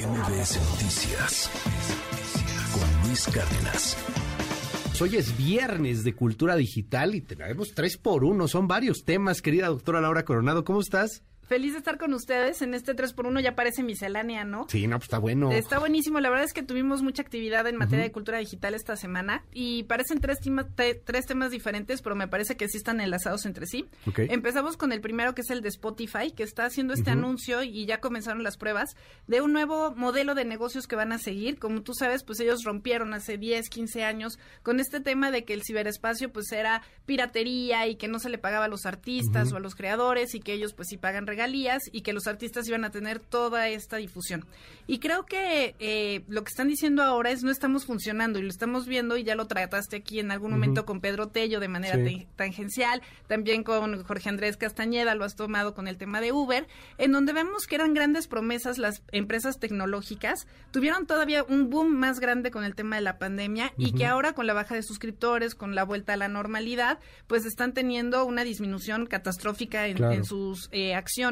MBS Noticias con Luis Cárdenas. Hoy es viernes de cultura digital y tenemos tres por uno. Son varios temas, querida doctora Laura Coronado. ¿Cómo estás? Feliz de estar con ustedes en este 3x1, ya parece miscelánea, ¿no? Sí, no, pues está bueno. Está buenísimo, la verdad es que tuvimos mucha actividad en materia de cultura digital esta semana y parecen tres, tres temas diferentes, pero me parece que sí están enlazados entre sí. Empezamos con el primero que es el de Spotify, que está haciendo este anuncio y ya comenzaron las pruebas de un nuevo modelo de negocios que van a seguir. Como tú sabes, pues ellos rompieron hace 10, 15 años con este tema de que el ciberespacio pues era piratería y que no se le pagaba a los artistas o a los creadores y que ellos pues sí pagan regalías y que los artistas iban a tener toda esta difusión. Y creo que eh, lo que están diciendo ahora es no estamos funcionando y lo estamos viendo y ya lo trataste aquí en algún momento con Pedro Tello de manera tangencial, también con Jorge Andrés Castañeda lo has tomado con el tema de Uber, en donde vemos que eran grandes promesas las empresas tecnológicas, tuvieron todavía un boom más grande con el tema de la pandemia y que ahora con la baja de suscriptores, con la vuelta a la normalidad, pues están teniendo una disminución catastrófica en, sus eh, acciones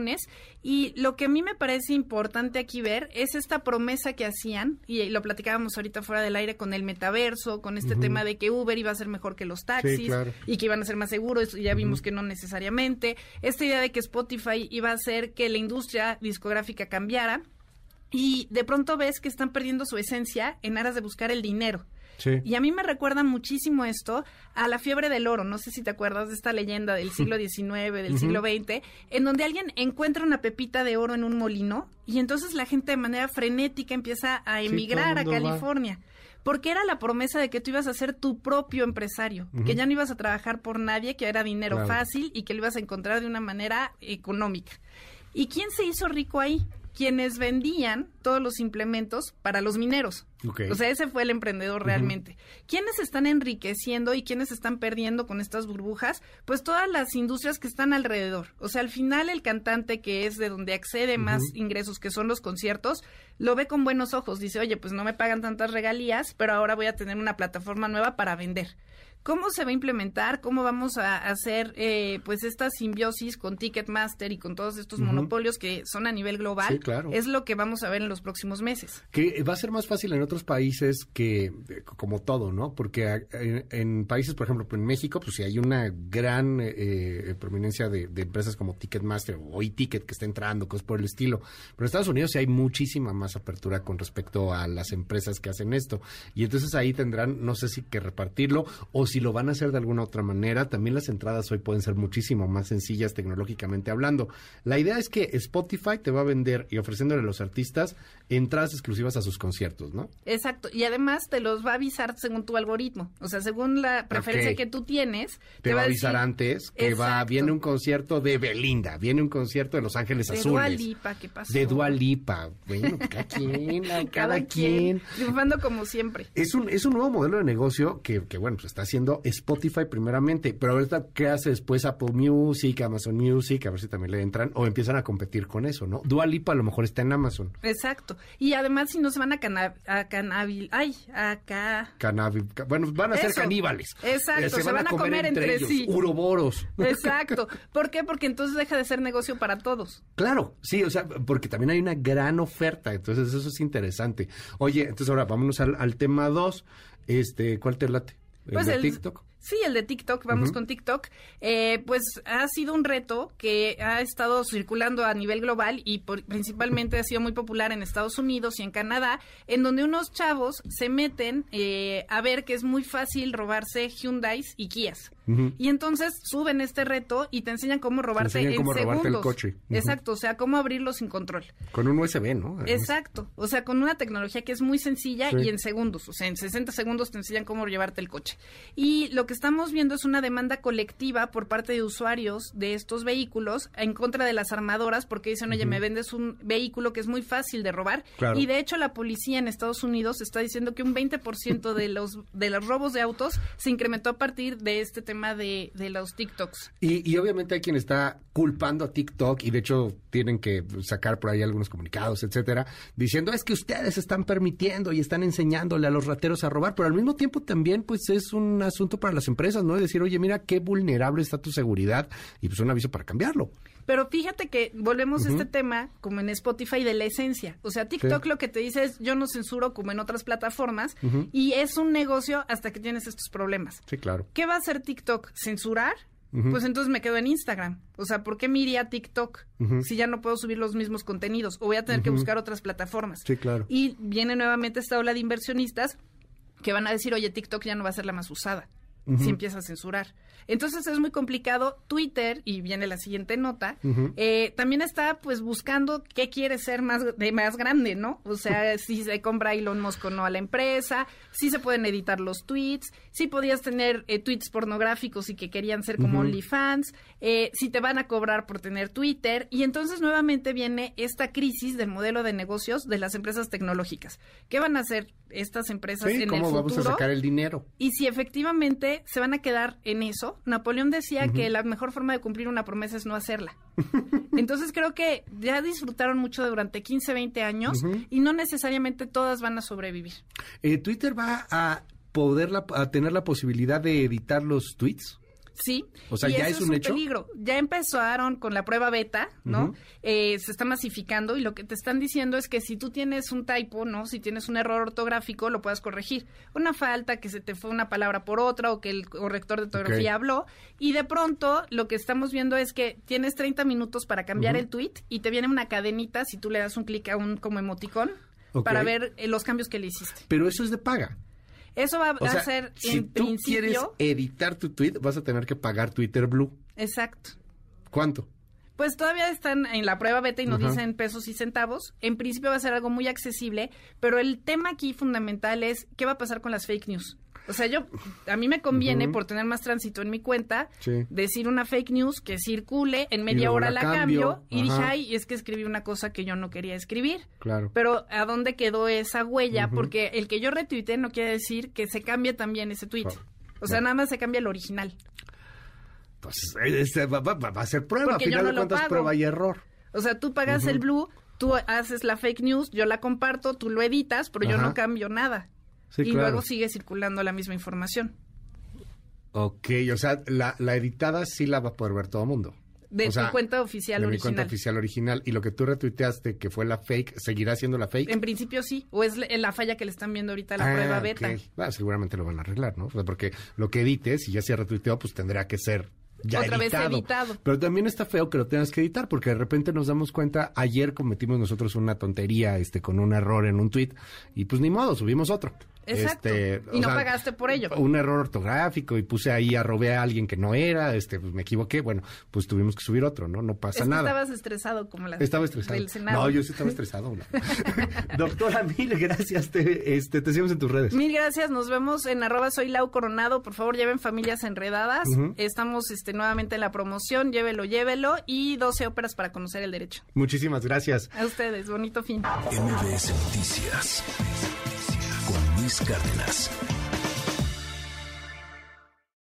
y lo que a mí me parece importante aquí ver es esta promesa que hacían, y lo platicábamos ahorita fuera del aire con el metaverso, con este tema de que Uber iba a ser mejor que los taxis y que iban a ser más seguros, y ya vimos que no necesariamente. Esta idea de que Spotify iba a hacer que la industria discográfica cambiara. Y de pronto ves que están perdiendo su esencia en aras de buscar el dinero. Y a mí me recuerda muchísimo esto a la fiebre del oro. No sé si te acuerdas de esta leyenda del siglo XIX, del siglo XX, en donde alguien encuentra una pepita de oro en un molino y entonces la gente de manera frenética empieza a emigrar a California. Porque era la promesa de que tú ibas a ser tu propio empresario, que ya no ibas a trabajar por nadie, que era dinero fácil y que lo ibas a encontrar de una manera económica. ¿Y quién se hizo rico ahí? Quienes vendían todos los implementos para los mineros. O sea, ese fue el emprendedor realmente. ¿Quiénes están enriqueciendo y quiénes están perdiendo con estas burbujas? Pues todas las industrias que están alrededor. O sea, al final el cantante que es de donde accede más ingresos, que son los conciertos, lo ve con buenos ojos. Dice, oye, pues no me pagan tantas regalías, pero ahora voy a tener una plataforma nueva para vender. ¿Cómo se va a implementar? ¿Cómo vamos a hacer eh, pues esta simbiosis con Ticketmaster y con todos estos monopolios que son a nivel global? Sí, claro. Es lo que vamos a ver en los próximos meses. Que va a ser más fácil en otros países que como todo, ¿no? Porque en, países, por ejemplo, en México, pues sí hay una gran eh, eh, prominencia de, empresas como Ticketmaster o eTicket que está entrando, cosas por el estilo. Pero en Estados Unidos sí hay muchísima más apertura con respecto a las empresas que hacen esto. Y entonces ahí tendrán, no sé si que repartirlo o si lo van a hacer de alguna otra manera, también las entradas hoy pueden ser muchísimo más sencillas tecnológicamente hablando. La idea es que Spotify te va a vender y ofreciéndole a los artistas entradas exclusivas a sus conciertos, ¿no? Exacto, y además te los va a avisar según tu algoritmo, o sea, según la preferencia que tú tienes. Te, va a avisar antes que va viene un concierto de Belinda, viene un concierto de Los Ángeles Azules. De Dua Lipa, ¿qué pasó? De Dua Lipa, bueno, cada quien, cada, quien. Triunfando como siempre. Es un, es un nuevo modelo de negocio que, que bueno, pues está haciendo Spotify primeramente, pero ahorita, ¿qué hace después Apple Music, Amazon Music? A ver si también le entran o empiezan a competir con eso, ¿no? Dual Lipa a lo mejor está en Amazon. Exacto. Y además, si no se van a, cana a canabil, ay, acá. Canabil, bueno, van a ser caníbales. Exacto, eh, se, van, a comer, entre, sí. Uroboros. Exacto. ¿Por qué? Porque entonces deja de ser negocio para todos. Claro, sí, o sea, porque también hay una gran oferta, entonces eso es interesante. Oye, entonces ahora vámonos al, al tema 2. Este, ¿cuál te late? Pues ¿El de TikTok? Sí, el de TikTok, vamos con TikTok. Eh, pues ha sido un reto que ha estado circulando a nivel global y principalmente ha sido muy popular en Estados Unidos y en Canadá, en donde unos chavos se meten eh, a ver que es muy fácil robarse Hyundai y Kias. Y entonces suben este reto y te enseñan cómo robarte en cómo Robarte el coche. Exacto, o sea, cómo abrirlo sin control. Con un USB, ¿no? Exacto, o sea, con una tecnología que es muy sencilla y en segundos, o sea, en 60 segundos te enseñan cómo llevarte el coche. Y lo que estamos viendo es una demanda colectiva por parte de usuarios de estos vehículos en contra de las armadoras porque dicen, oye, me vendes un vehículo que es muy fácil de robar. Y de hecho la policía en Estados Unidos está diciendo que un 20% de los, de los robos de autos se incrementó a partir de este tema de, de los TikToks. Y, y obviamente hay quien está culpando a TikTok y de hecho tienen que sacar por ahí algunos comunicados, etcétera, diciendo es que ustedes están permitiendo y están enseñándole a los rateros a robar, pero al mismo tiempo también pues es un asunto para las empresas, ¿no? Es decir, oye, mira qué vulnerable está tu seguridad y pues un aviso para cambiarlo. Pero fíjate que volvemos a este tema como en Spotify de la esencia. O sea, TikTok lo que te dice es yo no censuro como en otras plataformas y es un negocio hasta que tienes estos problemas. Sí, claro. ¿Qué va a hacer TikTok? ¿Censurar? Pues entonces me quedo en Instagram. O sea, ¿por qué me iría a TikTok si ya no puedo subir los mismos contenidos? O voy a tener que buscar otras plataformas. Sí, claro. Y viene nuevamente esta ola de inversionistas que van a decir, oye, TikTok ya no va a ser la más usada si empieza a censurar. Entonces es muy complicado. Twitter, y viene la siguiente nota, eh, también está pues buscando qué quiere ser más de más grande, ¿no? O sea, si se compra Elon Musk o no a la empresa, si se pueden editar los tweets, si podías tener eh, tweets pornográficos y que querían ser como OnlyFans, eh, si te van a cobrar por tener Twitter. Y entonces nuevamente viene esta crisis del modelo de negocios de las empresas tecnológicas. ¿Qué van a hacer estas empresas en el futuro? vamos a sacar el dinero? Y si efectivamente se van a quedar en eso, Napoleón decía que la mejor forma de cumplir una promesa es no hacerla. Entonces creo que ya disfrutaron mucho durante 15, 20 años y no necesariamente todas van a sobrevivir. Eh, ¿Twitter va a poder a tener la posibilidad de editar los tweets? Sí. O sea, ya es un, hecho. peligro. Ya empezaron con la prueba beta, ¿no? Eh, se está masificando y lo que te están diciendo es que si tú tienes un typo, ¿no? Si tienes un error ortográfico, lo puedas corregir. Una falta, que se te fue una palabra por otra o que el corrector de ortografía habló. Y de pronto lo que estamos viendo es que tienes 30 minutos para cambiar el tweet y te viene una cadenita si tú le das un clic a un como emoticón para ver eh, los cambios que le hiciste. Pero eso es de paga. Eso va a ser si tú quieres editar tu tweet, vas a tener que pagar Twitter Blue. Exacto. ¿Cuánto? Pues todavía están en la prueba beta y nos dicen pesos y centavos. En principio va a ser algo muy accesible, pero el tema aquí fundamental es qué va a pasar con las fake news. O sea, yo, a mí me conviene, por tener más tránsito en mi cuenta, decir una fake news que circule, en media hora la cambio, y dije, ay, es que escribí una cosa que yo no quería escribir. Claro. Pero, ¿a dónde quedó esa huella? Porque el que yo retuiteé no quiere decir que se cambie también ese tweet. O sea, nada más se cambia el original. Pues este va, a ser prueba, al final de cuentas prueba y error. O sea, tú pagas el blue, tú haces la fake news, yo la comparto, tú lo editas, pero yo no cambio nada y luego sigue circulando la misma información. Ok, o sea, la, editada sí la va a poder ver todo el mundo. De tu cuenta oficial de original. mi cuenta oficial original. Y lo que tú retuiteaste, que fue la fake, ¿seguirá siendo la fake? En principio sí. O es la falla que le están viendo ahorita la prueba ah, beta. Ah, seguramente lo van a arreglar, ¿no? porque lo que edites, si ya se ha retuiteado, pues tendrá que ser ya Otra editado. vez editado. Pero también está feo que lo tengas que editar, porque de repente nos damos cuenta, ayer cometimos nosotros una tontería este con un error en un tweet, y pues ni modo, subimos otro. Exacto. Este, y no pagaste por ello. Un error ortográfico y puse ahí, arrobé a alguien que no era, este, pues me equivoqué. Bueno, pues tuvimos que subir otro, ¿no? No pasa es nada. estabas estresado como la Estaba estresado. No, yo sí estaba estresado. Doctora, mil gracias. Te, este, te seguimos en tus redes. Mil gracias. Nos vemos en arroba soy Lau Coronado. Por favor, lleven familias enredadas. Estamos este, nuevamente en la promoción. Llévelo, llévelo. Y 12 óperas para conocer el derecho. Muchísimas gracias. A ustedes. Bonito fin. MBS Noticias Cárdenas.